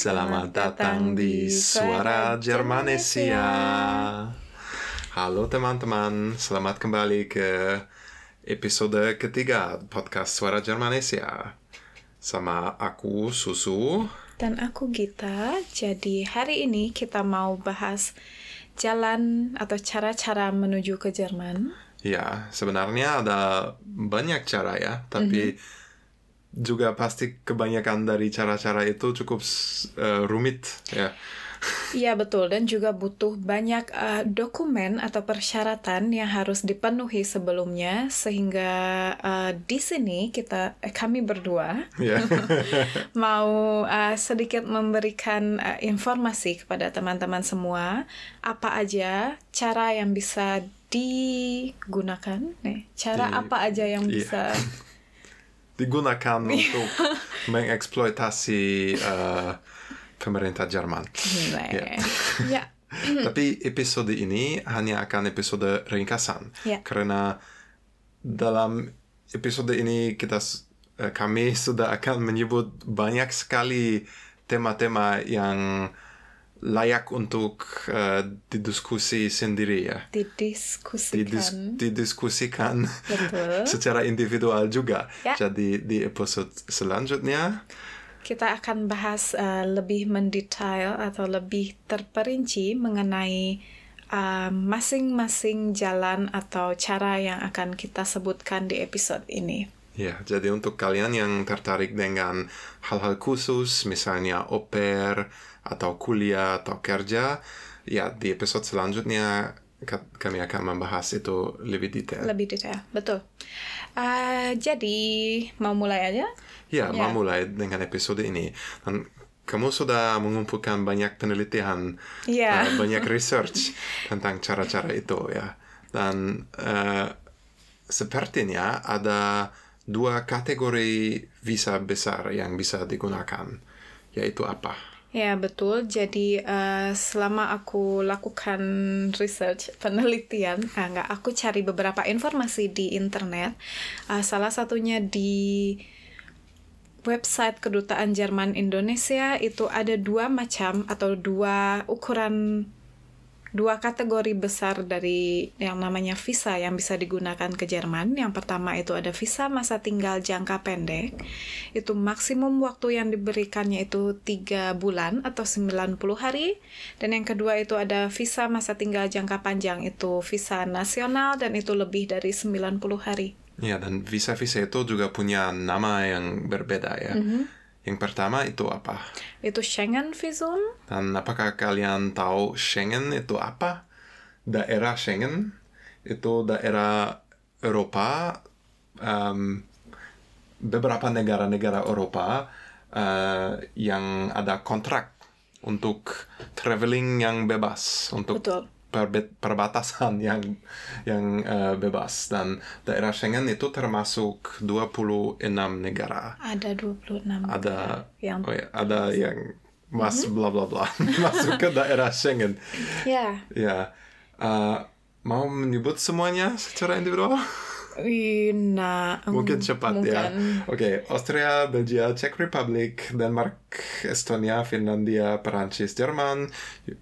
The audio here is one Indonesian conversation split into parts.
Selamat datang di Suara Jermanesia. Halo teman-teman, selamat kembali ke episode ketiga podcast Suara Jermanesia. Sama aku Susu. Dan aku Gita. Jadi hari ini kita mau bahas jalan atau cara-cara menuju ke Jerman. Ya, sebenarnya ada banyak cara ya, tapi juga pasti kebanyakan dari cara-cara itu cukup uh, rumit ya. Iya betul dan juga butuh banyak uh, dokumen atau persyaratan yang harus dipenuhi sebelumnya sehingga uh, di sini kita eh, kami berdua yeah. mau uh, sedikit memberikan uh, informasi kepada teman-teman semua apa aja cara yang bisa digunakan nih cara Di, apa aja yang yeah. bisa digunakan untuk mengeksploitasi uh, pemerintah Jerman. Yeah. yeah. Tapi episode ini hanya akan episode ringkasan yeah. karena dalam episode ini kita uh, kami sudah akan menyebut banyak sekali tema-tema yang layak untuk uh, didiskusi sendiri ya. Didiskusikan. Didis, didiskusikan secara individual juga. Ya. Jadi di episode selanjutnya kita akan bahas uh, lebih mendetail atau lebih terperinci mengenai uh, masing-masing uh, jalan atau cara yang akan kita sebutkan di episode ini. Ya, jadi untuk kalian yang tertarik dengan hal-hal khusus, misalnya oper, atau kuliah atau kerja, ya di episode selanjutnya kami akan membahas itu lebih detail. Lebih detail, betul. Uh, jadi mau mulai aja? Ya, ya, mau mulai dengan episode ini. Dan kamu sudah mengumpulkan banyak penelitian, yeah. uh, banyak research tentang cara-cara itu ya. Dan uh, sepertinya ada dua kategori visa besar yang bisa digunakan, yaitu apa? Ya betul. Jadi uh, selama aku lakukan research penelitian, uh, enggak, aku cari beberapa informasi di internet. Uh, salah satunya di website kedutaan Jerman Indonesia itu ada dua macam atau dua ukuran dua kategori besar dari yang namanya visa yang bisa digunakan ke Jerman. Yang pertama itu ada visa masa tinggal jangka pendek. Itu maksimum waktu yang diberikannya itu 3 bulan atau 90 hari. Dan yang kedua itu ada visa masa tinggal jangka panjang itu visa nasional dan itu lebih dari 90 hari. Ya, dan visa-visa itu juga punya nama yang berbeda ya. Mm -hmm yang pertama itu apa? Itu Schengen visum. Dan apakah kalian tahu Schengen itu apa? Daerah Schengen itu daerah Eropa, um, beberapa negara-negara Eropa uh, yang ada kontrak untuk traveling yang bebas, untuk Betul perbatasan yang yang uh, bebas dan daerah Schengen itu termasuk 26 negara. Ada 26 negara. Ada yang oh ya, ada yang mas mm-hmm. bla bla bla masuk ke daerah Schengen. Ya. Yeah. Ya. Uh, mau menyebut semuanya secara individual? Nah, mungkin cepat mungkin. ya. Oke, okay. Austria, Belgia, Czech Republic, Denmark, Estonia, Finlandia, Perancis, Jerman,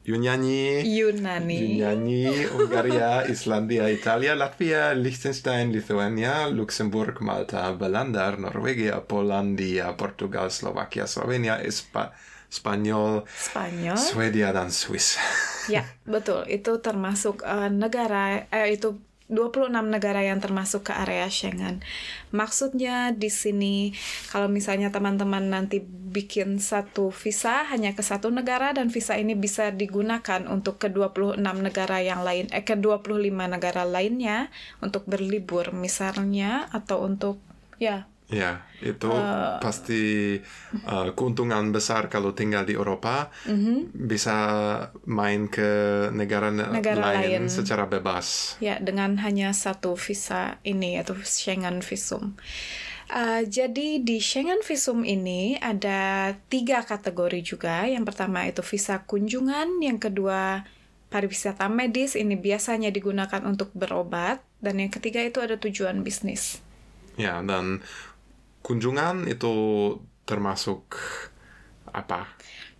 Yunani, Yunani, Yunani, Hungaria, Islandia, Italia, Latvia, Liechtenstein, Lithuania, Luxemburg, Malta, Belanda, Norwegia, Polandia, Portugal, Slovakia, Slovenia, Espa Spanyol, Spanyol, Swedia dan Swiss. ya, betul. Itu termasuk uh, negara eh, itu 26 negara yang termasuk ke area Schengen. Maksudnya di sini kalau misalnya teman-teman nanti bikin satu visa hanya ke satu negara dan visa ini bisa digunakan untuk ke 26 negara yang lain eh ke 25 negara lainnya untuk berlibur misalnya atau untuk ya Ya, itu uh, pasti uh, keuntungan besar kalau tinggal di Eropa uh-huh. bisa main ke negara, negara lain, lain secara bebas. Ya, dengan hanya satu visa ini yaitu Schengen visum. Uh, jadi di Schengen visum ini ada tiga kategori juga. Yang pertama itu visa kunjungan, yang kedua pariwisata medis ini biasanya digunakan untuk berobat, dan yang ketiga itu ada tujuan bisnis. Ya, dan kunjungan itu termasuk apa?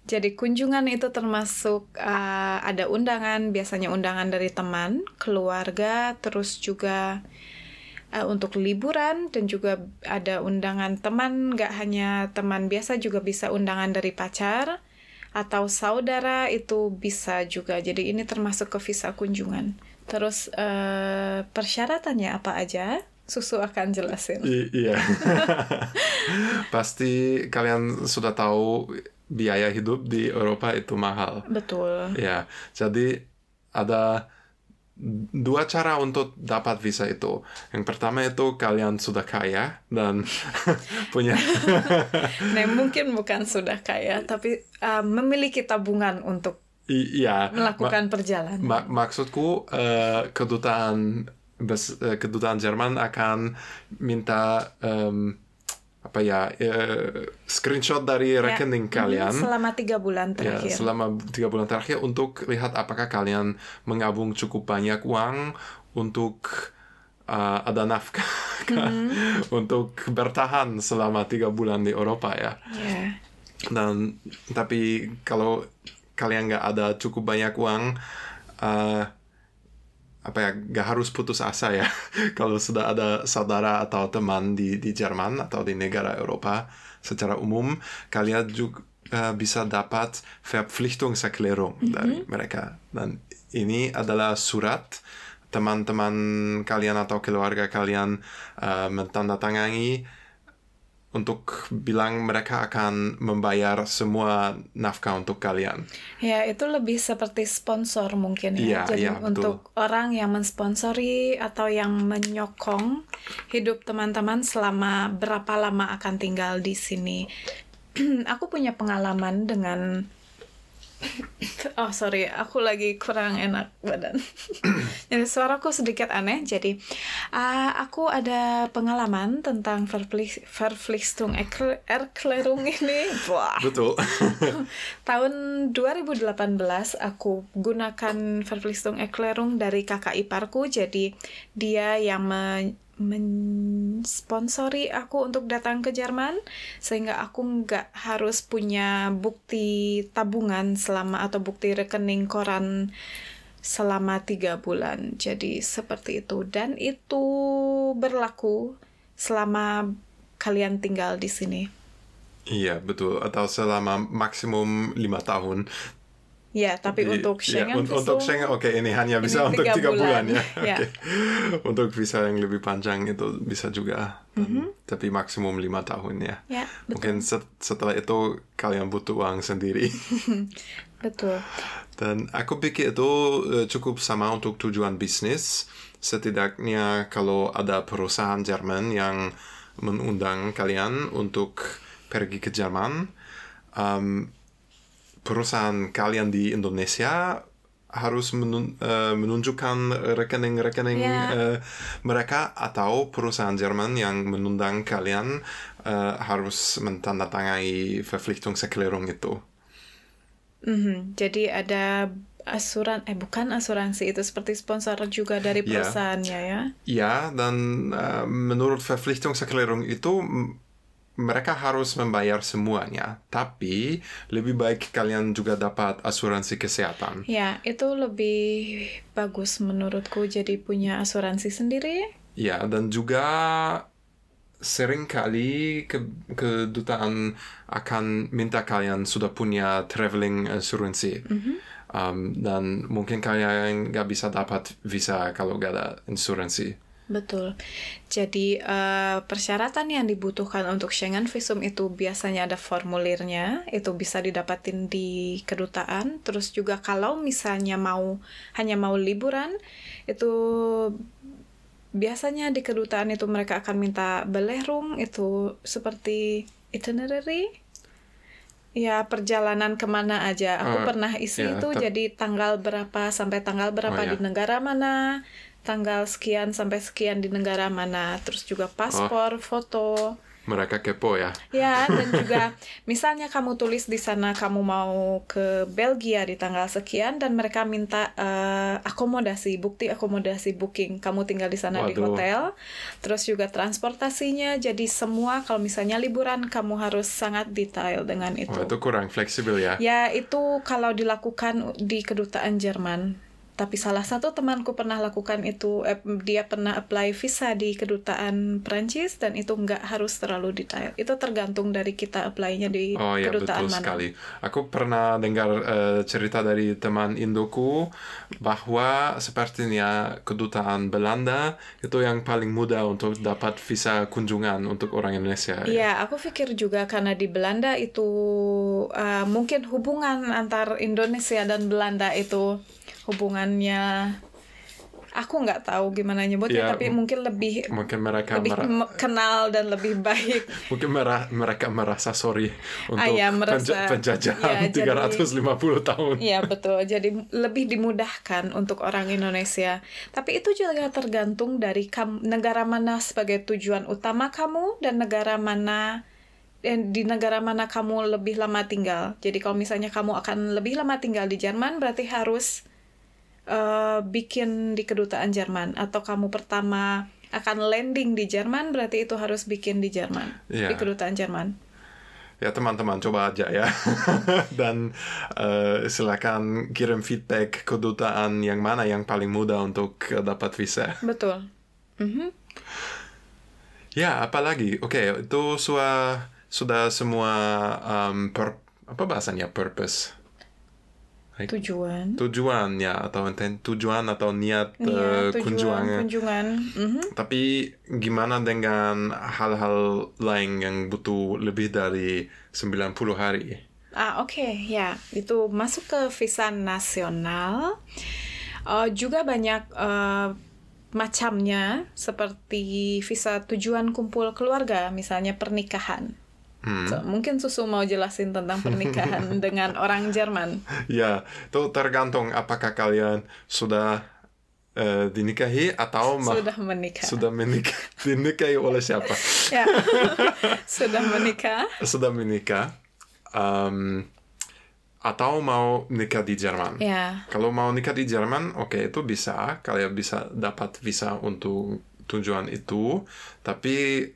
Jadi kunjungan itu termasuk uh, ada undangan, biasanya undangan dari teman, keluarga, terus juga uh, untuk liburan dan juga ada undangan teman, nggak hanya teman biasa juga bisa undangan dari pacar atau saudara itu bisa juga. Jadi ini termasuk ke visa kunjungan. Terus uh, persyaratannya apa aja? Susu akan jelasin. I iya. Pasti kalian sudah tahu biaya hidup di Eropa itu mahal. Betul. Ya, jadi ada dua cara untuk dapat visa itu. Yang pertama itu kalian sudah kaya dan punya. nah, mungkin bukan sudah kaya, tapi uh, memiliki tabungan untuk iya melakukan perjalanan. Ma maksudku uh, kedutaan bes, uh, kedutaan Jerman akan minta um, apa ya uh, screenshot dari ya. rekening ya. kalian selama tiga bulan ya, terakhir. Ya, selama tiga bulan terakhir untuk lihat apakah kalian mengabung cukup banyak uang untuk uh, ada nafkah mm -hmm. untuk bertahan selama tiga bulan di Eropa ya. Yeah. Dan tapi kalau kalian nggak ada cukup banyak uang, uh, apa ya gak harus putus asa ya kalau sudah ada saudara atau teman di di Jerman atau di negara Eropa secara umum kalian juga uh, bisa dapat Verpflichtungserklärung mm -hmm. dari mereka dan ini adalah surat teman-teman kalian atau keluarga kalian uh, mentandatangani untuk bilang mereka akan membayar semua nafkah untuk kalian. Ya, itu lebih seperti sponsor mungkin ya. ya Jadi ya, untuk betul. orang yang mensponsori atau yang menyokong hidup teman-teman selama berapa lama akan tinggal di sini. Aku punya pengalaman dengan oh sorry, aku lagi kurang enak badan. jadi suaraku sedikit aneh. Jadi uh, aku ada pengalaman tentang Verpflichtung Erklärung ini. Wah. Betul. Tahun 2018 aku gunakan Verpflichtung Erklärung dari kakak iparku. Jadi dia yang me mensponsori aku untuk datang ke Jerman sehingga aku nggak harus punya bukti tabungan selama atau bukti rekening koran selama tiga bulan. Jadi seperti itu. Dan itu berlaku selama kalian tinggal di sini. Iya betul. Atau selama maksimum lima tahun Ya, tapi Di, untuk Schengen ya, visum, untuk Schengen oke okay, ini hanya bisa ini untuk tiga bulan, bulan ya. ya. Okay. untuk visa yang lebih panjang itu bisa juga, mm -hmm. tapi maksimum lima tahun ya. ya betul. Mungkin set, setelah itu kalian butuh uang sendiri. betul. Dan aku pikir itu uh, cukup sama untuk tujuan bisnis. Setidaknya kalau ada perusahaan Jerman yang mengundang kalian untuk pergi ke Jerman, um, perusahaan kalian di Indonesia harus menun, uh, menunjukkan rekening-rekening yeah. uh, mereka atau perusahaan Jerman yang menundang kalian uh, harus mentandatangani Verpflichtungserklärung itu. Mm-hmm. Jadi ada asuran eh bukan asuransi itu seperti sponsor juga dari ya. perusahaannya ya. Ya, dan uh, menurut Verpflichtungserklärung itu mereka harus membayar semuanya, tapi lebih baik kalian juga dapat asuransi kesehatan. Ya, itu lebih bagus menurutku jadi punya asuransi sendiri. Ya, dan juga sering kali ke kedutaan akan minta kalian sudah punya traveling asuransi. Mm -hmm. um, dan mungkin kalian nggak bisa dapat visa kalau nggak ada asuransi. Betul. Jadi uh, persyaratan yang dibutuhkan untuk Schengen visum itu biasanya ada formulirnya, itu bisa didapatin di kedutaan. Terus juga kalau misalnya mau hanya mau liburan, itu biasanya di kedutaan itu mereka akan minta belerung itu seperti itinerary ya perjalanan ke mana aja aku uh, pernah isi yeah, itu jadi tanggal berapa sampai tanggal berapa oh, yeah. di negara mana tanggal sekian sampai sekian di negara mana, terus juga paspor, oh. foto. mereka kepo ya. Ya, dan juga misalnya kamu tulis di sana kamu mau ke Belgia di tanggal sekian dan mereka minta uh, akomodasi, bukti akomodasi booking. Kamu tinggal di sana di Waduh. hotel. Terus juga transportasinya. Jadi semua kalau misalnya liburan kamu harus sangat detail dengan itu. Oh, itu kurang fleksibel ya. Ya, itu kalau dilakukan di kedutaan Jerman. Tapi salah satu temanku pernah lakukan itu, eh, dia pernah apply visa di kedutaan Prancis dan itu nggak harus terlalu detail. Itu tergantung dari kita apply-nya di Oh ya kedutaan betul mana. sekali. Aku pernah dengar eh, cerita dari teman Indoku bahwa sepertinya kedutaan Belanda itu yang paling mudah untuk dapat visa kunjungan untuk orang Indonesia. ya. Iya, aku pikir juga karena di Belanda itu uh, mungkin hubungan antar Indonesia dan Belanda itu hubungannya aku nggak tahu gimana nyebutnya Iya, tapi mungkin lebih Mungkin mereka lebih mera- kenal dan lebih baik. mungkin mera- mereka merasa sorry untuk Ah, ya, merasa- penja- penjajahan ya, jadi- 350 tahun. Iya betul. Jadi lebih dimudahkan untuk orang Indonesia. Tapi itu juga tergantung dari kam- negara mana sebagai tujuan utama kamu dan negara mana dan di negara mana kamu lebih lama tinggal. Jadi kalau misalnya kamu akan lebih lama tinggal di Jerman, berarti harus eh, bikin di kedutaan Jerman. Atau kamu pertama akan landing di Jerman, berarti itu harus bikin di Jerman, Iya. di kedutaan Jerman. Ya teman-teman coba aja ya dan eh, silakan kirim feedback kedutaan yang mana yang paling mudah untuk dapat visa. Betul. Mhm. Ya apalagi, oke itu sudah sudah semua um, per- apa bahasanya purpose Tujuan. tujuan ya atau intent tujuan atau niat Iya, eh, tujuan kunjungannya. kunjungan. Mhm. Tapi gimana dengan hal-hal lain yang butuh lebih dari 90 hari? Ah oke ya itu masuk ke visa nasional. Eh, juga banyak eh, macamnya seperti visa tujuan kumpul keluarga misalnya pernikahan. Hmm. So, mungkin susu mau jelasin tentang pernikahan dengan orang Jerman. Ya, itu tergantung apakah kalian sudah eh, dinikahi atau Sudah menikah. sudah menikah dinikahi oleh siapa? Ya. Sudah menikah. sudah menikah um, atau mau nikah di Jerman. Ya. Kalau mau nikah di Jerman, oke itu bisa. Kalian bisa dapat visa untuk tujuan itu, tapi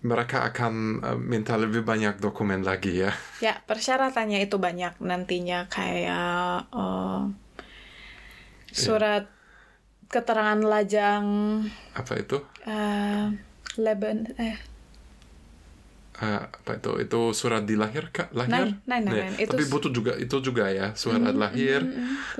mereka akan eh, minta lebih banyak dokumen lagi ya. Ya, persyaratannya itu banyak nantinya kayak eh, surat keterangan lajang Apa itu? eh Leben eh Eh, apa itu? Itu surat dilahir kak? Lahir? Nein, nein, nein, nein. Itu Tapi butuh juga itu juga ya surat lahir.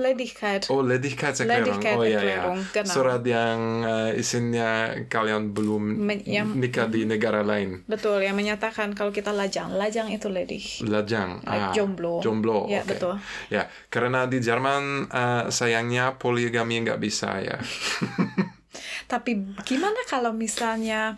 Ledigkeit. Oh, Ledigkeitserklärung. Oh iya ya. Ledigkeitserklärung, genau. Surat yang eh, isinya kalian belum Men- yang- nikah di negara lain. Betul, yang menyatakan kalau kita lajang. Lajang itu ledig. Lajang. Ah, jomblo. Jomblo. Ya, oke. betul. Ya, karena di Jerman eh, sayangnya poligami nggak bisa ya. Tapi gimana kalau misalnya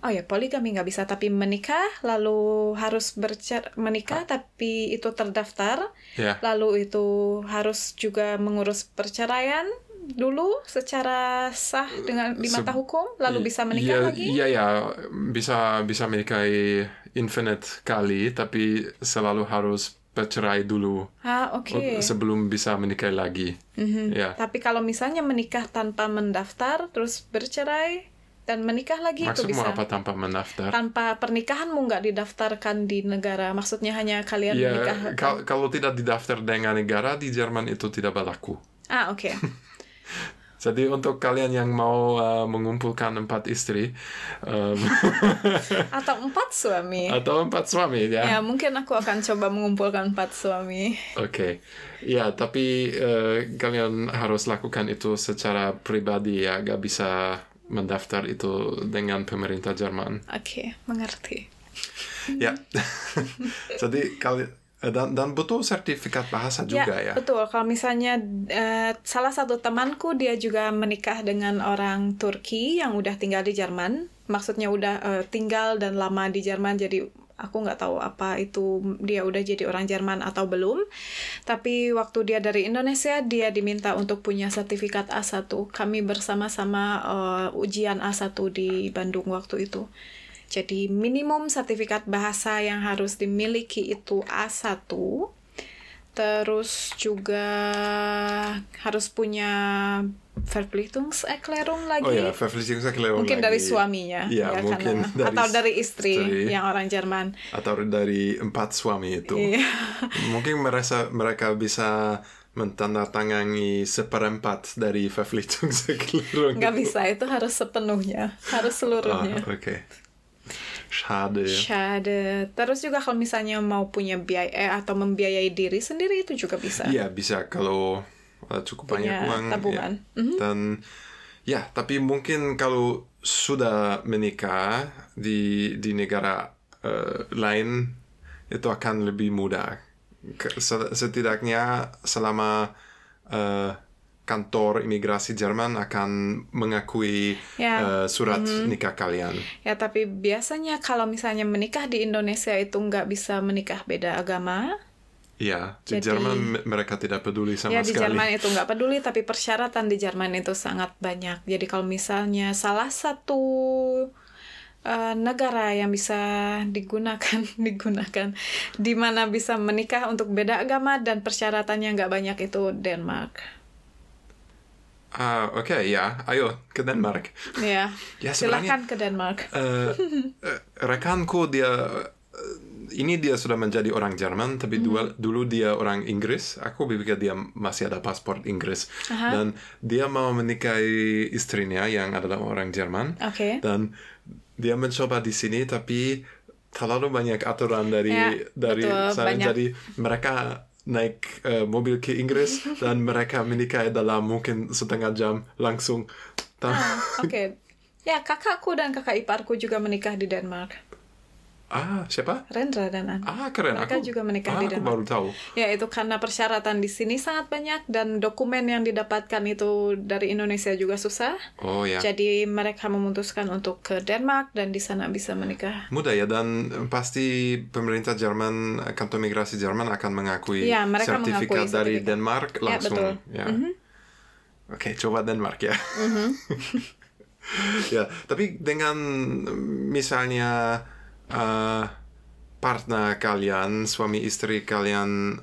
Oh ya, poligami nggak bisa, tapi menikah lalu harus bercer menikah tapi itu terdaftar, ya. lalu itu harus juga mengurus perceraian dulu secara sah dengan di mata hukum, lalu bisa menikah Iya, lagi. Iya ya, bisa bisa menikahi infinite kali, tapi selalu harus bercerai dulu Ah, oke. sebelum bisa menikahi lagi. Mhm. Ya. Tapi kalau misalnya menikah tanpa mendaftar, terus bercerai dan menikah lagi itu Maksudmu bisa. apa tanpa mendaftar? Tanpa pernikahanmu nggak didaftarkan di negara, maksudnya hanya kalian Ya, menikah. kal- kalau tidak didaftar dengan negara di Jerman itu tidak berlaku. Ah, oke. Jadi untuk kalian yang mau uh, mengumpulkan empat istri um, Atau empat suami. atau empat suami ya, Ya, mungkin aku akan coba mengumpulkan empat suami. oke, ya tapi uh, kalian harus lakukan itu secara pribadi ya, gak bisa mendaftar itu dengan pemerintah Jerman. Oke, mengerti. Ya, jadi kalian dan dan butuh sertifikat bahasa juga ya. betul. Kalau misalnya eh, salah satu temanku dia juga menikah dengan orang Turki yang udah tinggal di Jerman. Maksudnya udah eh, tinggal dan lama di Jerman jadi Aku nggak tahu apa itu dia udah jadi orang Jerman atau belum. Tapi waktu dia dari Indonesia, dia diminta untuk punya sertifikat A1. Kami bersama-sama uh, ujian A1 di Bandung waktu itu. Jadi minimum sertifikat bahasa yang harus dimiliki itu A1 terus juga harus punya Verpflichtungserklärung lagi. Oh ya, Verpflichtungserklärung Mungkin lagi. dari suaminya. Iya, ya, mungkin karena, dari atau dari istri, istri. yang orang Jerman. Atau dari empat suami itu. Iya. Mungkin mereka mereka bisa mentandatangani seperempat dari Verpflichtungserklärung. Nggak itu. bisa, itu harus sepenuhnya. Harus Ah, seluruhnya. oke. Schade. Shade. Terus juga kalau misalnya mau punya biaya eh, atau membiayai diri sendiri itu juga bisa. Iya, bisa kalau uh, cukup Punya banyak uang. ya. tabungan. Mhm. Dan ya, tapi mungkin kalau sudah menikah di di negara uh, lain itu akan lebih mudah. Setidaknya selama uh, kantor imigrasi Jerman akan mengakui Ya. uh, surat nikah kalian. Ya, tapi biasanya kalau misalnya menikah di Indonesia itu nggak bisa menikah beda agama. Iya, di Jadi- Jerman me- mereka tidak peduli sama ya di sekali. Jerman itu nggak peduli tapi persyaratan di Jerman itu sangat banyak jadi kalau misalnya salah satu eh, negara yang bisa digunakan digunakan di mana bisa menikah untuk beda agama dan persyaratannya nggak banyak itu Denmark Ah, oke ya, ayo ke Denmark. ya Ya, silahkan ke Denmark Eh, eh, rekanku dia eh, ini dia sudah menjadi orang Jerman tapi Hmm. dua- dulu dia orang Inggris aku berpikir dia masih ada paspor Inggris Aha. dan dia mau menikahi istrinya yang adalah orang Jerman oke dan dia mencoba di sini tapi terlalu banyak aturan dari Ya, dari betul, sana banyak. jadi mereka naik eh, mobil ke Inggris dan mereka menikah dalam mungkin setengah jam langsung. Ta- oke. Ya kakakku dan kakak iparku juga menikah di Denmark ah siapa Rendra dan An Ah keren. Mereka aku juga menikah ah, di aku Denmark. baru tahu. Ya itu karena persyaratan di sini sangat banyak dan dokumen yang didapatkan itu dari Indonesia juga susah. Oh ya. Jadi mereka memutuskan untuk ke Denmark dan di sana bisa menikah. Mudah ya dan pasti pemerintah Jerman kantor migrasi Jerman akan mengakui Iya, mereka sertifikat mengakui dari sertifikat. Denmark Ya, langsung. betul. Mhm. Ya. Oke, coba Denmark ya. ya, tapi dengan misalnya eh, partner kalian, suami istri kalian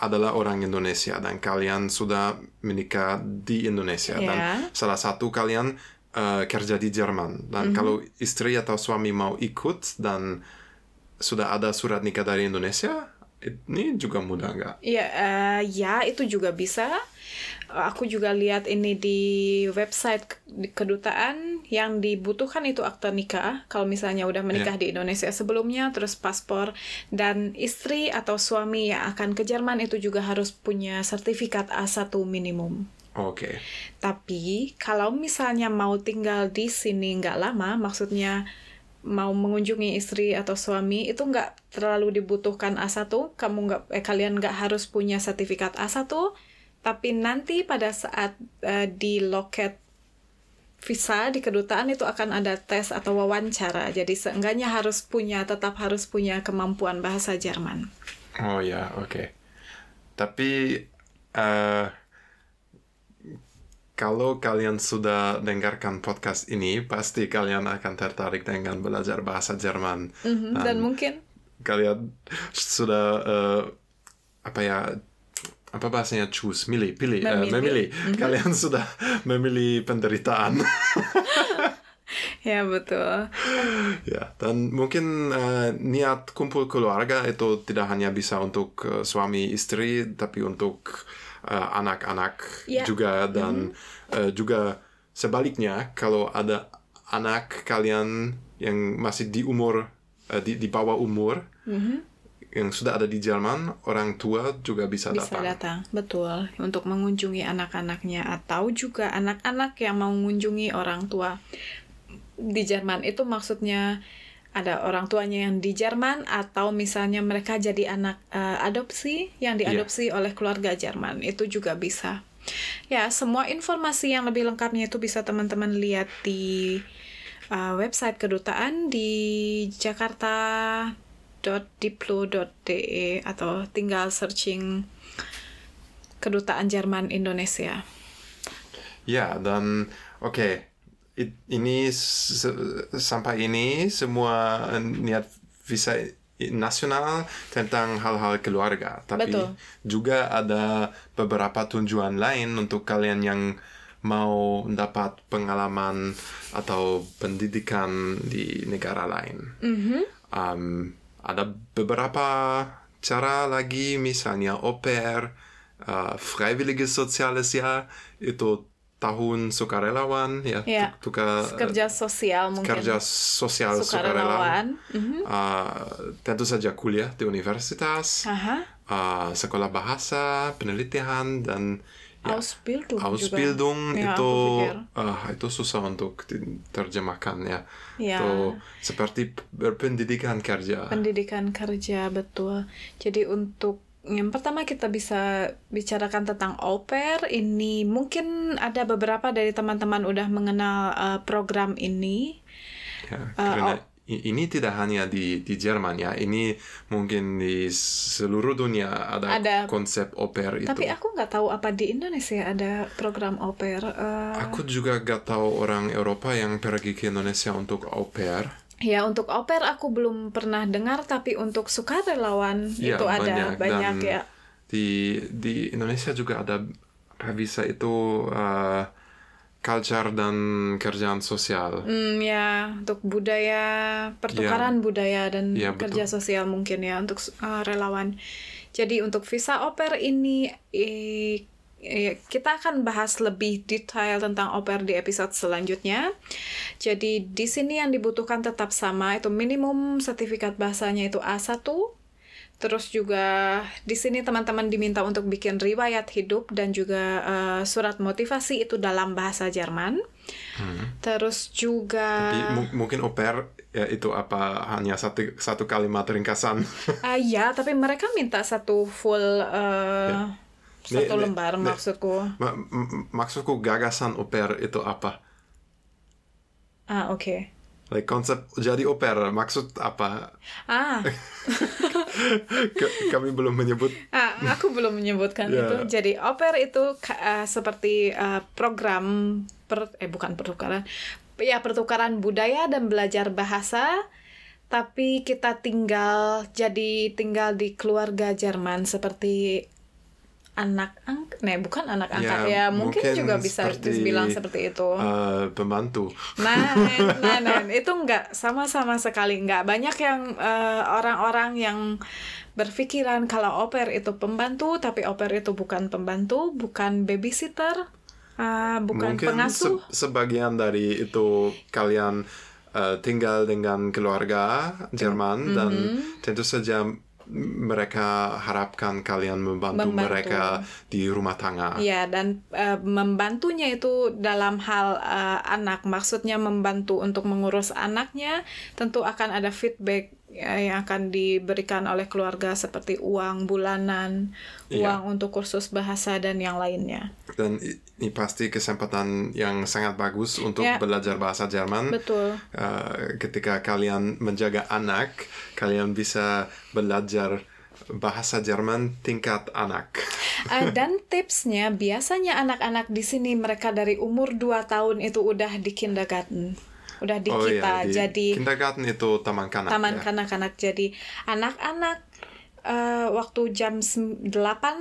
adalah orang Indonesia dan kalian sudah menikah di Indonesia dan Ya. salah satu kalian eh, kerja di Jerman dan kalau istri atau suami mau ikut dan sudah ada surat nikah dari Indonesia ini juga mudah nggak? Iya, eh, ya itu juga bisa. Aku juga lihat ini di website kedutaan yang dibutuhkan itu akta nikah. Kalau misalnya udah menikah di Indonesia sebelumnya, terus paspor dan istri atau suami yang akan ke Jerman itu juga harus punya sertifikat A1 minimum. Oke. Tapi kalau misalnya mau tinggal di sini nggak lama, maksudnya mau mengunjungi istri atau suami itu nggak terlalu dibutuhkan A1, kamu nggak eh, kalian nggak harus punya sertifikat A1, tapi nanti pada saat eh, di loket visa di kedutaan itu akan ada tes atau wawancara. Jadi seenggaknya harus punya tetap harus punya kemampuan bahasa Jerman. Oh ya, oke. Tapi eh kalau kalian sudah dengarkan podcast ini, pasti kalian akan tertarik dengan belajar bahasa Jerman. Mhm, dan mungkin Kalian sudah eh, apa ya? Apa bahasanya choose, milih, pilih, eh, Memilih. memilih. Kalian sudah memilih penderitaan. ya betul. Ya, dan mungkin eh, niat kumpul keluarga itu tidak hanya bisa untuk eh, suami istri, tapi untuk eh, anak-anak Ya. juga dan eh, juga sebaliknya kalau ada anak kalian yang masih di umur eh, di, di bawah umur yang sudah ada di Jerman, orang tua juga bisa, bisa datang. datang betul. Untuk mengunjungi anak-anaknya atau juga anak-anak yang mau mengunjungi orang tua. Di Jerman itu maksudnya ada orang tuanya yang di Jerman atau misalnya mereka jadi anak eh, adopsi yang diadopsi oleh keluarga Jerman. Itu juga bisa. Ya semua informasi yang lebih lengkapnya itu bisa teman-teman lihat di uh, website kedutaan di Jakarta www.diplo.de atau tinggal searching Kedutaan Jerman Indonesia. Ya, dan oke, it- ini se- sampai ini semua niat visa nasional tentang hal-hal keluarga, tapi Betul. juga ada beberapa tujuan lain untuk kalian yang mau dapat pengalaman atau pendidikan di negara lain. Um, ada beberapa cara lagi, misalnya pair, uh, freiwilliges soziales Jahr, itu tahun sukarelawan, ya, Ya. tu- tuka- Kerja sosial mungkin. kerja sosial sukarelawan. sukarelawan. Mhm. Uh, tentu saja kuliah di universitas, Aha. uh, sekolah bahasa, penelitian, dan ya, Ausbildung, juga. Ausbildung Ya, itu aku pikir. ah, itu susah untuk diterjemahkan ya. Ya. Itu seperti berpendidikan kerja. pendidikan kerja betul. Jadi untuk yang pertama kita bisa bicarakan tentang au pair ini mungkin ada beberapa dari teman-teman udah mengenal uh, program ini. ya, Uh, karena ini tidak hanya di di Jerman ya, ini mungkin di seluruh dunia ada, Ada. konsep pair itu. Tapi aku nggak tahu apa di Indonesia ada program pair. Uh, Aku juga gak tahu orang Eropa yang pergi ke Indonesia untuk pair. Ya untuk pair aku belum pernah dengar tapi untuk sukarelawan Ya, itu ada banyak Dan ya. Di di Indonesia juga ada bisa itu uh, culture dan kerjaan sosial. Hmm, ya untuk budaya pertukaran budaya dan Ya, betul. kerja sosial mungkin ya untuk uh, relawan. Jadi untuk visa pair ini eh, eh, kita akan bahas lebih detail tentang pair di episode selanjutnya. Jadi di sini yang dibutuhkan tetap sama itu minimum sertifikat bahasanya itu A1. Terus juga di sini teman-teman diminta untuk bikin riwayat hidup dan juga eh, surat motivasi itu dalam bahasa Jerman. Terus juga Tapi mu- mungkin pair ya itu apa hanya satu satu kalimat ringkasan. Ah ya, tapi mereka minta satu full eh, satu nih, lembar nih. maksudku. Ma- maksudku gagasan pair itu apa? Ah oke. Like konsep jadi au pair maksud apa? Ah, kami belum menyebut. ah, aku belum menyebutkan Ya. itu. Jadi au pair itu ah, seperti ah, program per, eh bukan pertukaran, ya pertukaran budaya dan belajar bahasa. Tapi kita tinggal jadi tinggal di keluarga Jerman seperti anak angkat, nah bukan anak angkat ya, mungkin, mungkin juga bisa seperti, dibilang seperti itu. uh, pembantu. Nah, nah, nah, itu nggak sama-sama sekali nggak banyak yang eh, orang-orang yang berpikiran kalau au pair itu pembantu, tapi pair itu bukan pembantu, bukan babysitter, ah, bukan Mungkin pengasuh. se- sebagian dari itu kalian uh, tinggal dengan keluarga Jerman dan Mm-hmm. tentu saja mereka harapkan kalian membantu, Membantu. mereka di rumah tangga. Iya, dan eh, membantunya itu dalam hal eh, anak, maksudnya membantu untuk mengurus anaknya, tentu akan ada feedback eh, yang akan diberikan oleh keluarga seperti uang bulanan, Iya. uang untuk kursus bahasa dan yang lainnya. Dan ini pasti kesempatan yang sangat bagus untuk Ya. belajar bahasa Jerman. Betul. Uh, ketika kalian menjaga anak, kalian bisa belajar bahasa Jerman tingkat anak. Eh, dan tipsnya biasanya anak-anak di sini mereka dari umur 2 tahun itu udah di kindergarten udah di oh, iya, kita. iya, di jadi kindergarten itu taman kanak taman ya? kanak-kanak. Jadi anak-anak uh, waktu jam 8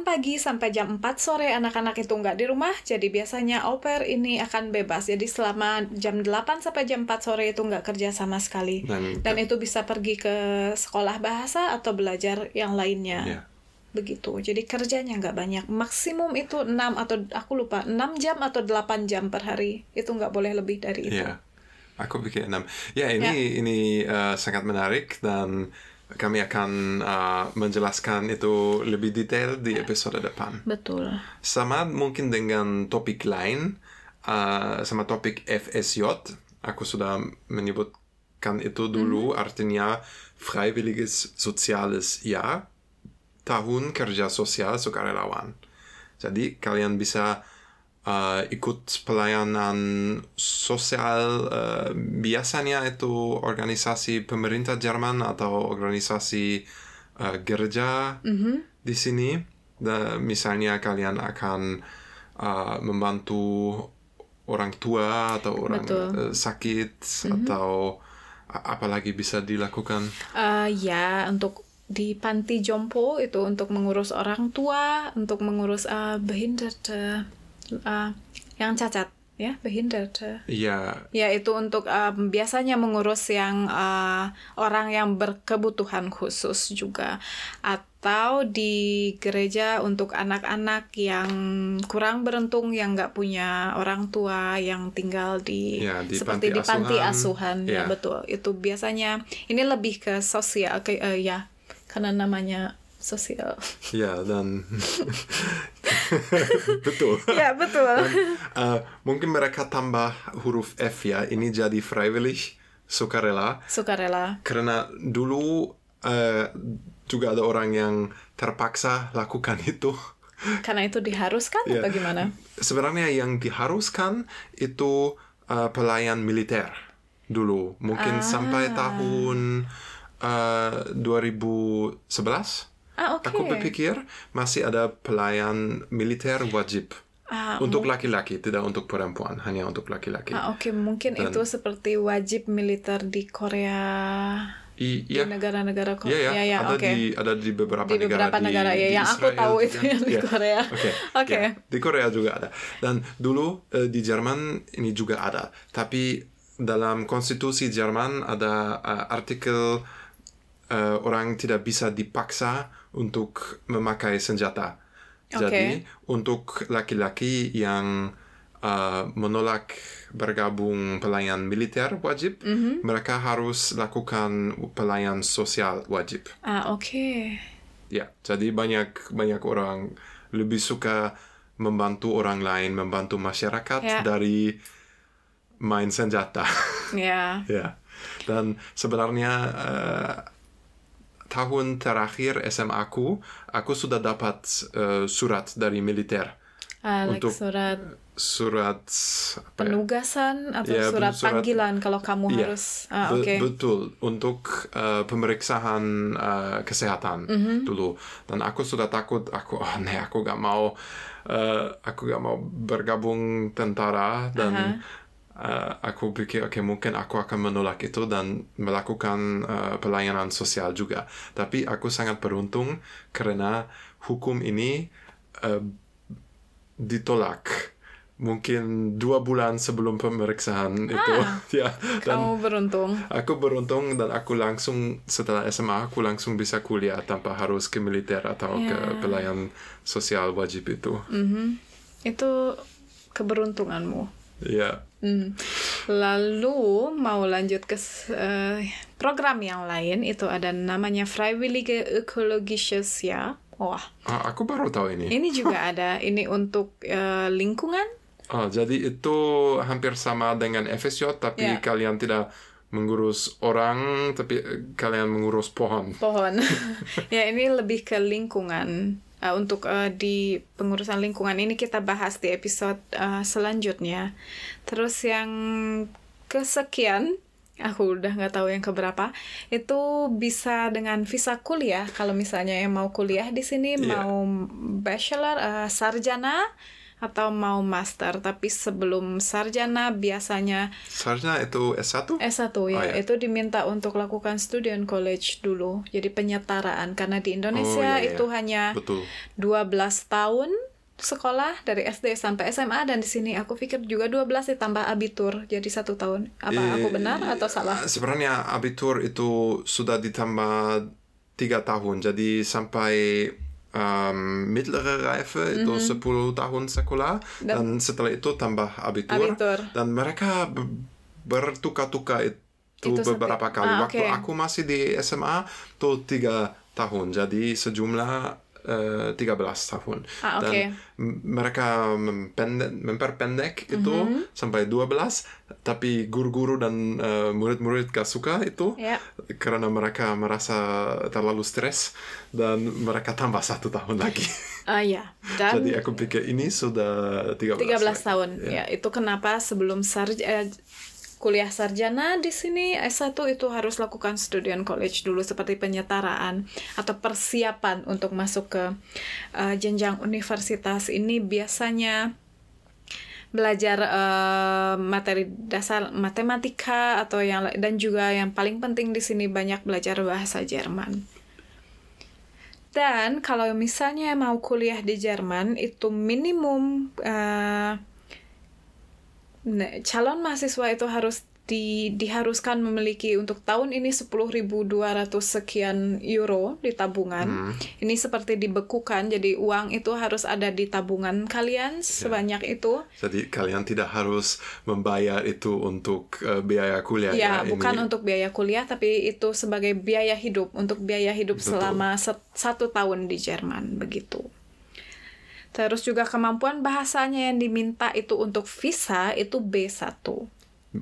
pagi sampai jam 4 sore anak-anak itu nggak di rumah jadi biasanya oper ini akan bebas. Jadi selama jam 8 sampai jam 4 sore itu nggak kerja sama sekali. Dan, dan itu bisa pergi ke sekolah bahasa atau belajar yang lainnya. Yeah. begitu. Jadi kerjanya nggak banyak. Maksimum itu enam atau aku lupa enam jam atau delapan jam per hari. Itu nggak boleh lebih dari itu. Yeah aku pikir Ya ini ya. ini uh, sangat menarik dan kami akan uh, menjelaskan itu lebih detail di ya. episode depan. Betul. Sama mungkin dengan topik lain, uh, sama topik FSJ, aku sudah menyebutkan itu dulu, hmm. artinya Freiwilliges Soziales Jahr, Tahun Kerja Sosial Sukarelawan. Jadi kalian bisa ikut pelayanan sosial uh, biasanya itu organisasi pemerintah Jerman atau organisasi uh, gereja di sini. Da, misalnya kalian akan uh, membantu orang tua atau orang Betul. uh, sakit atau a- apalagi bisa dilakukan. Eh, ya, untuk di panti jompo itu untuk mengurus orang tua, untuk mengurus uh, behinderte, uh, yang cacat, ya, behinderte. Ya, Ya, itu untuk uh, biasanya mengurus yang uh, orang yang berkebutuhan khusus juga. Atau di gereja untuk anak-anak yang kurang beruntung, yang nggak punya orang tua, yang tinggal di, Ya, di seperti panti di panti asuhan. asuhan. Ya, Ya. betul. Itu biasanya, ini lebih ke sosial, ke, uh, ya, karena namanya sosial. ya dan betul. ya, betul. Uh, mungkin mereka tambah huruf F ya. Ini jadi freiwillig, sukarela. Sukarela. Karena dulu uh, juga ada orang yang terpaksa lakukan itu. Karena itu diharuskan Ya. atau gimana? Sebenarnya yang diharuskan itu uh, pelayan militer dulu. Mungkin sampai tahun uh, 2011. Ah, oke. Aku berpikir masih ada pelayan militer wajib. Ah, untuk laki-laki, tidak untuk perempuan, hanya untuk laki-laki. Ah, oke, mungkin itu seperti wajib militer di Korea, I- di Iya, negara-negara Korea. iya, ya, ya, ada oke. di ada di beberapa Di negara beberapa di, negara, ya, di yang aku Israel tahu juga. itu yang di Iya. Korea. Oke, Oke. ya, di Korea juga ada. Dan dulu eh, di Jerman ini juga ada. Tapi dalam konstitusi Jerman ada eh, artikel eh, orang tidak bisa dipaksa untuk memakai senjata. Oke. Jadi untuk laki-laki yang uh, menolak bergabung pelayan militer wajib, Mhm. mereka harus lakukan pelayan sosial wajib. Ah, oke. Ya, jadi banyak banyak orang lebih suka membantu orang lain, membantu masyarakat Ya. dari main senjata. Ya. ya. Dan sebenarnya eh, tahun terakhir SMA aku, aku sudah dapat eh, surat dari militer. Ah, like Untuk- surat Surat apa ya? penugasan atau Ya, surat surat- panggilan kalau kamu Iya. harus. Ah, Be-. Betul untuk eh, pemeriksaan eh, kesehatan Mhm. dulu dan aku sudah takut aku oh nih aku gak mau eh, aku gak mau bergabung tentara dan eh, aku pikir oke mungkin aku akan menolak itu dan melakukan eh, pelayanan sosial juga tapi aku sangat beruntung karena hukum ini eh, ditolak mungkin dua bulan sebelum pemeriksaan itu ya dan Kamu beruntung. Aku beruntung dan aku langsung setelah SMA aku langsung bisa kuliah tanpa harus ke militer atau ke Ya. pelayan sosial wajib itu. Mhm. Itu keberuntunganmu. Ya, Hmm. Lalu mau lanjut ke eh, program yang lain itu ada namanya Freiwillige Ökologisches Jahr. Wah, Ah, aku baru tahu ini. ini juga ada. Ini untuk eh, lingkungan. Oh, jadi itu hampir sama dengan FSJ tapi Ya. kalian tidak mengurus orang tapi kalian mengurus pohon. pohon. ya ini lebih ke lingkungan. Uh, untuk uh, di pengurusan lingkungan ini kita bahas di episode uh, selanjutnya. Terus yang kesekian, aku udah nggak tahu yang keberapa, itu bisa dengan visa kuliah. Kalau misalnya yang mau kuliah di sini Iya. mau bachelor, uh, sarjana atau mau master. Tapi sebelum sarjana biasanya Seharusnya itu S1? S1 ya, Oh, ya. itu diminta untuk lakukan student college dulu. Jadi penyetaraan karena di Indonesia Oh, iya, iya. itu hanya Betul. 12 tahun sekolah dari SD sampai SMA dan di sini aku pikir juga 12 ditambah abitur jadi satu tahun. Apa Eh, aku benar atau salah? Sebenarnya abitur itu sudah ditambah tiga tahun, jadi sampai um, mittlere Reife itu 10 tahun sekolah. Dan- dan, setelah itu tambah abitur, Abitur. dan mereka be- bertukar-tukar itu, Itu sampai- beberapa kali. Ah, Waktu oke. aku masih di SMA tuh tiga tahun, jadi sejumlah eh, 13 tahun. Ah, oke. Dan mereka mempendek, memperpendek itu Mhm. sampai 12, tapi guru-guru dan eh, murid-murid gak suka itu Ya. karena mereka merasa terlalu stres dan mereka tambah satu tahun lagi. Ah ya, dan Jadi aku pikir ini sudah 13, 13 tahun. Ya. Ya, itu kenapa sebelum sarj eh, kuliah sarjana di sini S1 itu harus lakukan student college dulu seperti penyetaraan atau persiapan untuk masuk ke eh, jenjang universitas. Ini biasanya belajar eh, materi dasar matematika atau yang dan juga yang paling penting di sini banyak belajar bahasa Jerman. Dan kalau misalnya mau kuliah di Jerman itu minimum ne- calon mahasiswa itu harus di, diharuskan memiliki untuk tahun ini 10.200 sekian euro di tabungan. Ini seperti dibekukan, jadi uang itu harus ada di tabungan kalian sebanyak itu. Jadi kalian tidak harus membayar itu untuk eh, biaya kuliah Ya, ya. bukan Ini- untuk biaya kuliah, tapi itu sebagai biaya hidup, untuk biaya hidup Betul. selama set- satu tahun di Jerman, begitu. Terus juga kemampuan bahasanya yang diminta itu untuk visa itu B1.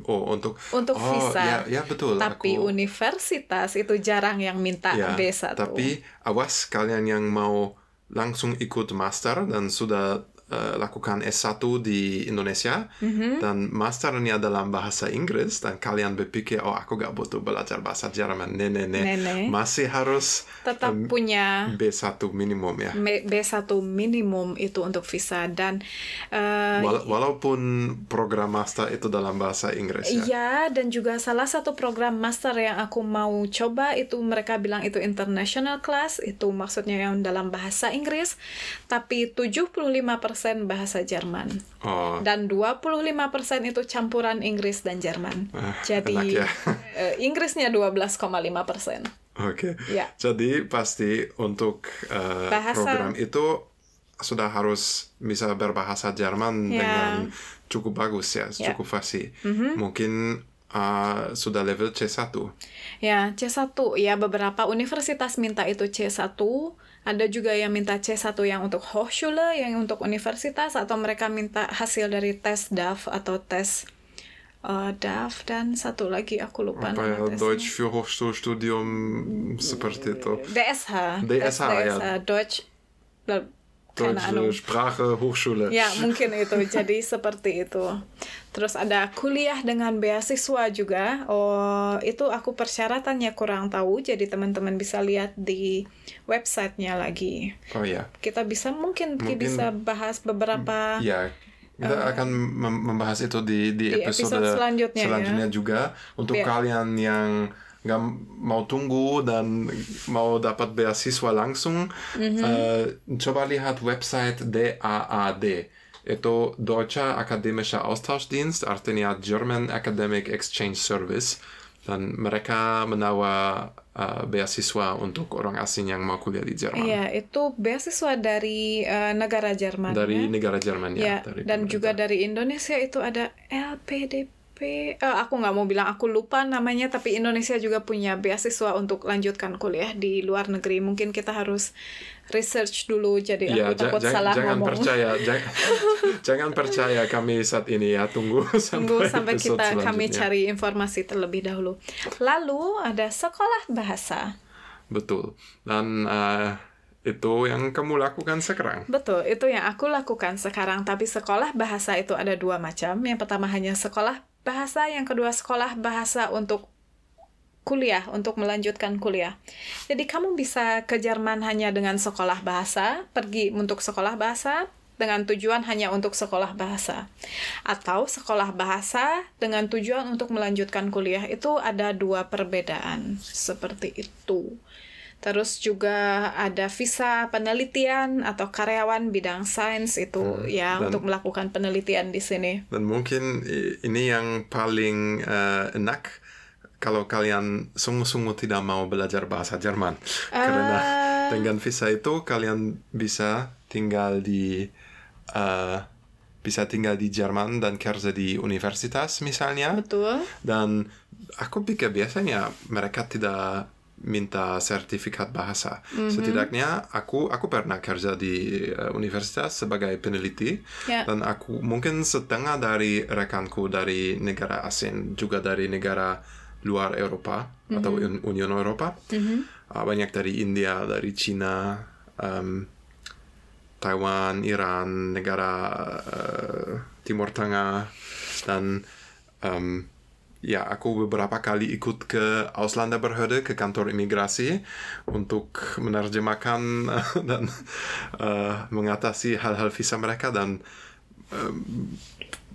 Oh, untuk Untuk oh, visa. Ya, ya betul. Tapi aku, universitas itu jarang yang minta ya, B1. Tapi awas kalian yang mau langsung ikut master dan sudah eh, lakukan S1 di Indonesia Mhm. dan masternya dalam bahasa Inggris dan kalian berpikir oh aku gak butuh belajar bahasa Jerman. Ne, ne, ne. Ne, ne. Masih harus tetap em, punya B1 minimum ya. Me- B1 minimum itu untuk visa dan eh, Wala- walaupun program master itu dalam bahasa Inggris ya. Iya, dan juga salah satu program master yang aku mau coba itu mereka bilang itu international class, itu maksudnya yang dalam bahasa Inggris, tapi 75% bahasa Jerman. Oh, Dan 25% itu campuran Inggris dan Jerman. Ah, Jadi ya. eh, Inggrisnya 12,5%. Oke. Ya. Jadi pasti untuk eh, Bahasa- program itu sudah harus bisa berbahasa Jerman Ya. dengan cukup bagus ya, Ya. cukup fasih. Mhm. Mungkin eh, sudah level C1. Ya, C1. Ya, beberapa universitas minta itu C1. Ada juga yang minta C1 yang untuk Hochschule, yang untuk universitas, atau mereka minta hasil dari tes DAF atau tes eh, DAF, dan satu lagi aku lupa Apa nama ya, tesnya. Deutsch für Hochschulstudium seperti itu. DSH. DSH, tes ya. Deutsch, keine Deutsche Ahnung. Sprache Hochschule. Ya, mungkin itu. Jadi seperti itu. Terus ada kuliah dengan beasiswa juga. Oh, itu aku persyaratannya kurang tahu. Jadi teman-teman bisa lihat di websitenya lagi. Oh ya. Kita bisa mungkin, Mungkin- bisa bahas beberapa. Ya, kita akan mem- membahas itu di, di, di episode episode, selanjutnya, ya. selanjutnya juga. Untuk Ya. kalian yang nggak mau tunggu dan mau dapat beasiswa langsung, Mhm. eh, coba lihat website DAAD. Itu Deutscher Akademischer Austauschdienst, artinya German Academic Exchange Service. Dan mereka menawar eh, beasiswa untuk orang asing yang mau kuliah di Jerman. Iya, itu beasiswa dari eh, negara Jerman. Dari ya. negara Jerman Ya, ya. dari dan juga pemerintah. dari Indonesia itu ada LPDP. Eh, aku nggak mau bilang aku lupa namanya, tapi Indonesia juga punya beasiswa untuk lanjutkan kuliah di luar negeri. Mungkin kita harus research dulu, jadi Ya, aku takut salah jangan ngomong. percaya, jangan, jangan percaya kami saat ini ya. Tunggu Tunggu sampai, sampai episode kita kami cari informasi terlebih dahulu. Lalu ada sekolah bahasa. Betul. Dan eh, itu yang kamu lakukan sekarang. Betul, itu yang aku lakukan sekarang. Tapi sekolah bahasa itu ada dua macam. Yang pertama hanya sekolah bahasa, yang kedua sekolah bahasa untuk kuliah, untuk melanjutkan kuliah. Jadi kamu bisa ke Jerman hanya dengan sekolah bahasa, pergi untuk sekolah bahasa dengan tujuan hanya untuk sekolah bahasa. Atau sekolah bahasa dengan tujuan untuk melanjutkan kuliah. Itu ada dua perbedaan seperti itu. Terus juga ada visa penelitian atau karyawan bidang sains itu ya dan- untuk melakukan penelitian di sini. Dan mungkin ini yang paling eh, enak kalau kalian sungguh-sungguh tidak mau belajar bahasa Jerman. Karena Ah. dengan visa itu kalian bisa tinggal di eh, bisa tinggal di Jerman dan kerja di universitas misalnya. Betul. Dan aku pikir biasanya mereka tidak minta sertifikat bahasa. Setidaknya aku aku pernah kerja di uh, universitas sebagai peneliti Ya. dan aku mungkin setengah dari rekanku dari negara asing juga dari negara luar Eropa atau Un- Union Eropa. Uh, banyak dari India, dari Cina, um, Taiwan, Iran, negara uh, Timur Tengah dan um, ya aku beberapa kali ikut ke Ausländerbehörde ke kantor imigrasi untuk menerjemahkan dan uh, mengatasi hal-hal visa mereka dan um,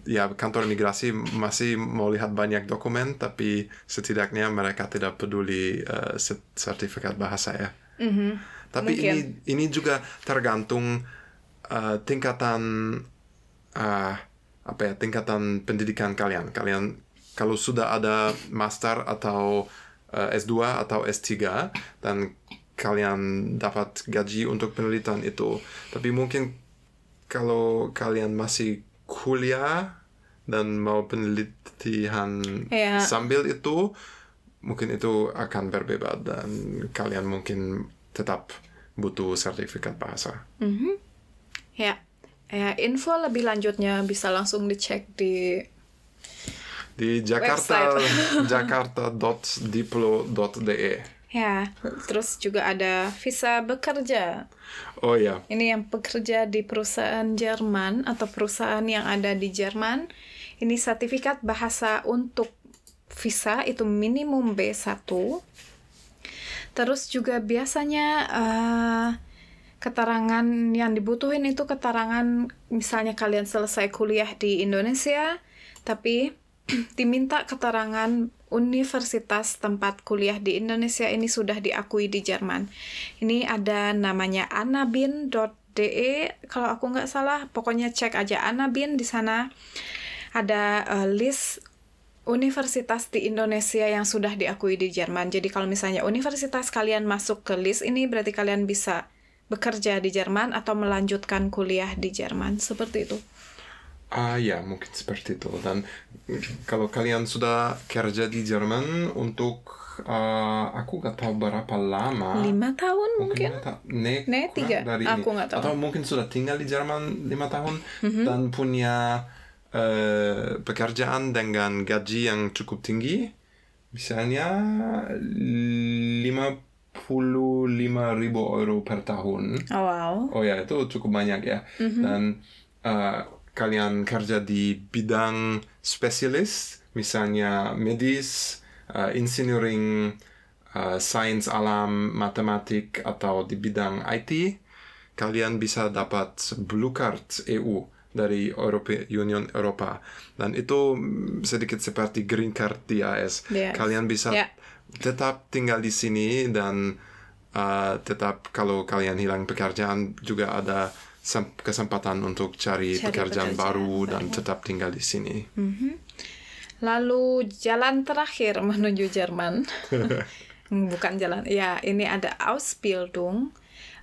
ya kantor imigrasi masih mau lihat banyak dokumen tapi setidaknya mereka tidak peduli uh, sertifikat bahasa ya. Tapi Mungkin. ini ini juga tergantung uh, tingkatan uh, apa ya tingkatan pendidikan kalian. Kalian kalau sudah ada master atau uh, S2 atau S3 dan kalian dapat gaji untuk penelitian itu. Tapi mungkin kalau kalian masih kuliah dan mau penelitian Iya. sambil itu mungkin itu akan berbeda dan kalian mungkin tetap butuh sertifikat bahasa. Ya. Ya, info lebih lanjutnya bisa langsung dicek di Di Jakarta jakarta.diplo.de. ya, terus juga ada visa bekerja. Oh ya, Ini yang bekerja di perusahaan Jerman atau perusahaan yang ada di Jerman. Ini sertifikat bahasa untuk visa itu minimum B1. Terus juga biasanya eh, keterangan yang dibutuhin itu keterangan misalnya kalian selesai kuliah di Indonesia, tapi diminta keterangan universitas tempat kuliah di Indonesia ini sudah diakui di Jerman. Ini ada namanya anabin.de kalau aku nggak salah, pokoknya cek aja anabin di sana ada eh, list universitas di Indonesia yang sudah diakui di Jerman. Jadi kalau misalnya universitas kalian masuk ke list ini berarti kalian bisa bekerja di Jerman atau melanjutkan kuliah di Jerman seperti itu. Ah ya mungkin seperti itu. Dan kalau kalian sudah kerja di Jerman untuk ah, aku nggak tahu berapa lama. Lima tahun mungkin? lima ta- ne, Ne, tiga. dari Aku ini. nggak tahu. Mhm. Atau mungkin sudah tinggal di Jerman lima tahun dan punya eh, pekerjaan dengan gaji yang cukup tinggi. Misalnya 55 ribu euro per tahun. Oh, wow. Oh ya, itu cukup banyak ya. Dan uh, kalian kerja di bidang spesialis, misalnya medis, uh, engineering, uh, sains alam, matematik, atau di bidang IT, kalian bisa dapat blue card EU dari Europe, Union Eropa. Dan itu mm, sedikit seperti green card di AS. Yes. Kalian bisa Ya. tetap tinggal di sini dan uh, tetap kalau kalian hilang pekerjaan juga ada sem- kesempatan untuk cari, Cari pekerjaan, pekerjaan baru dan baru. tetap tinggal di sini. Lalu jalan terakhir menuju Jerman. Bukan jalan. Ya, ini ada Ausbildung.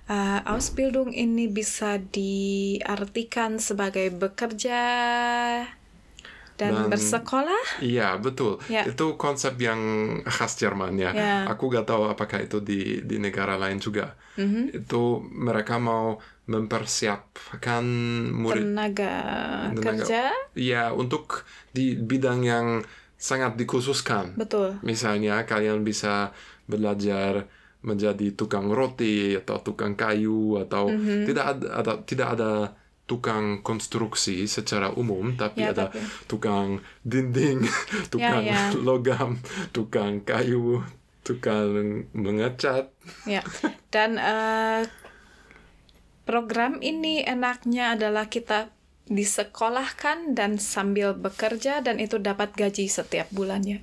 Uh, Ausbildung ini bisa diartikan sebagai bekerja dan, Dan- bersekolah. Iya betul. Ya. Itu konsep yang khas Jerman ya. Ya. Aku gak tahu apakah itu di di negara lain juga. Mhm. Itu mereka mau mempersiapkan murid Tenaga Tenaga- kerja. ya untuk di bidang yang sangat dikhususkan. Betul. Misalnya kalian bisa belajar menjadi tukang roti atau tukang kayu atau Mhm. tidak ada, ada- tidak ada tukang konstruksi secara umum tapi Ya, ada tapi- tukang dinding, tukang ya. logam, tukang kayu, tukang mengecat. Ya. Dan eh, program ini enaknya adalah kita disekolahkan dan sambil bekerja dan itu dapat gaji setiap bulannya.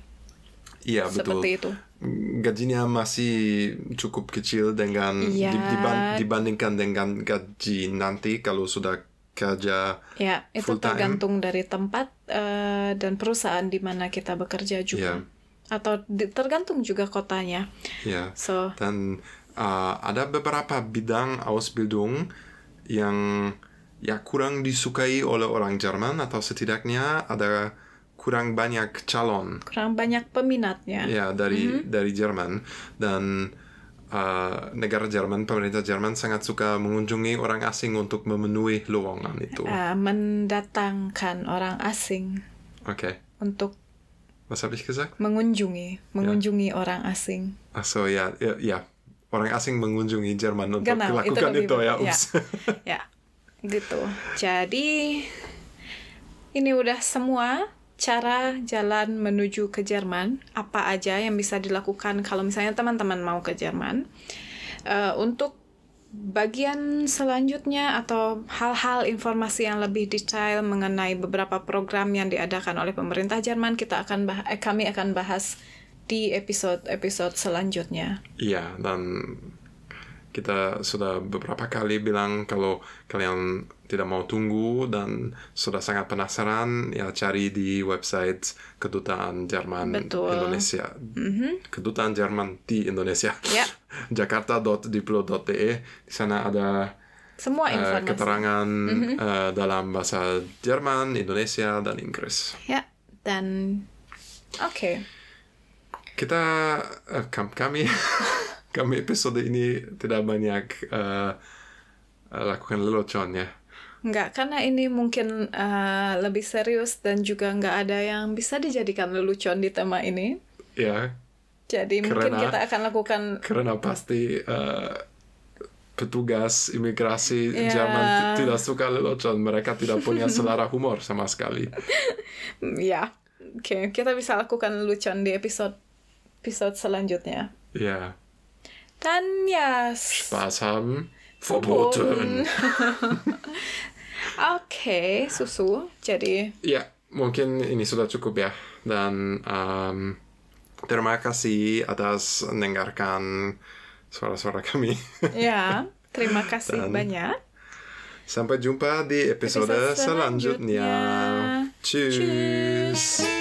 Iya betul. Seperti itu. Gajinya masih cukup kecil dengan diban- dibandingkan dengan gaji nanti kalau sudah kerja Ya, itu Full time. tergantung dari tempat eh, dan perusahaan di mana kita bekerja juga. Iya. Atau di- tergantung juga kotanya. ya So, dan uh, ada beberapa bidang Ausbildung yang ya kurang disukai oleh orang Jerman atau setidaknya ada kurang banyak calon kurang banyak peminatnya. ya dari dari Jerman dan uh, negara Jerman pemerintah Jerman sangat suka mengunjungi orang asing untuk memenuhi lowongan itu. Uh, mendatangkan orang asing Oke, untuk was habe ich gesagt? mengunjungi, mengunjungi orang asing. Ach so, ya, ya, ya. Orang asing mengunjungi Jerman untuk Genau, itu lebih itu, baik, ya. ya. Ups. ya, gitu. Jadi ini udah semua cara jalan menuju ke Jerman. Apa aja yang bisa dilakukan kalau misalnya teman-teman mau ke Jerman. Eh, untuk bagian selanjutnya atau hal-hal informasi yang lebih detail mengenai beberapa program yang diadakan oleh pemerintah Jerman kita akan bah- eh, kami akan bahas di episode-episode selanjutnya. Iya, dan kita sudah beberapa kali bilang kalau kalian tidak mau tunggu dan sudah sangat penasaran, ya cari di website Kedutaan Jerman Betul. Indonesia. Kedutaan Jerman di Indonesia. Ya. jakarta.diplo.de. Di sana ada Semua eh, informasi. keterangan eh, dalam bahasa Jerman, Indonesia, dan Inggris. Ya, dan oke. Kita eh, kam- kami kami episode ini tidak banyak eh, eh, lakukan lelucon ya. Enggak, karena ini mungkin eh, lebih serius dan juga nggak ada yang bisa dijadikan lelucon di tema ini. Ya, Jadi mungkin Karena- kita akan lakukan karena pasti eh, petugas imigrasi Ya. Jerman t- tidak suka lelucon. Mereka tidak punya selera humor sama sekali. ya. Oke, kita bisa lakukan lelucon di episode episode selanjutnya. Ya, Dan ya, s- Spaß haben. Verboten. Oke, susu. Jadi, Ya, mungkin ini sudah cukup ya. Dan em, terima kasih atas mendengarkan suara-suara kami. ya, terima kasih Dan- banyak. Sampai jumpa di episode, Episode selanjutnya. selanjutnya. Tschüss. Tschüss.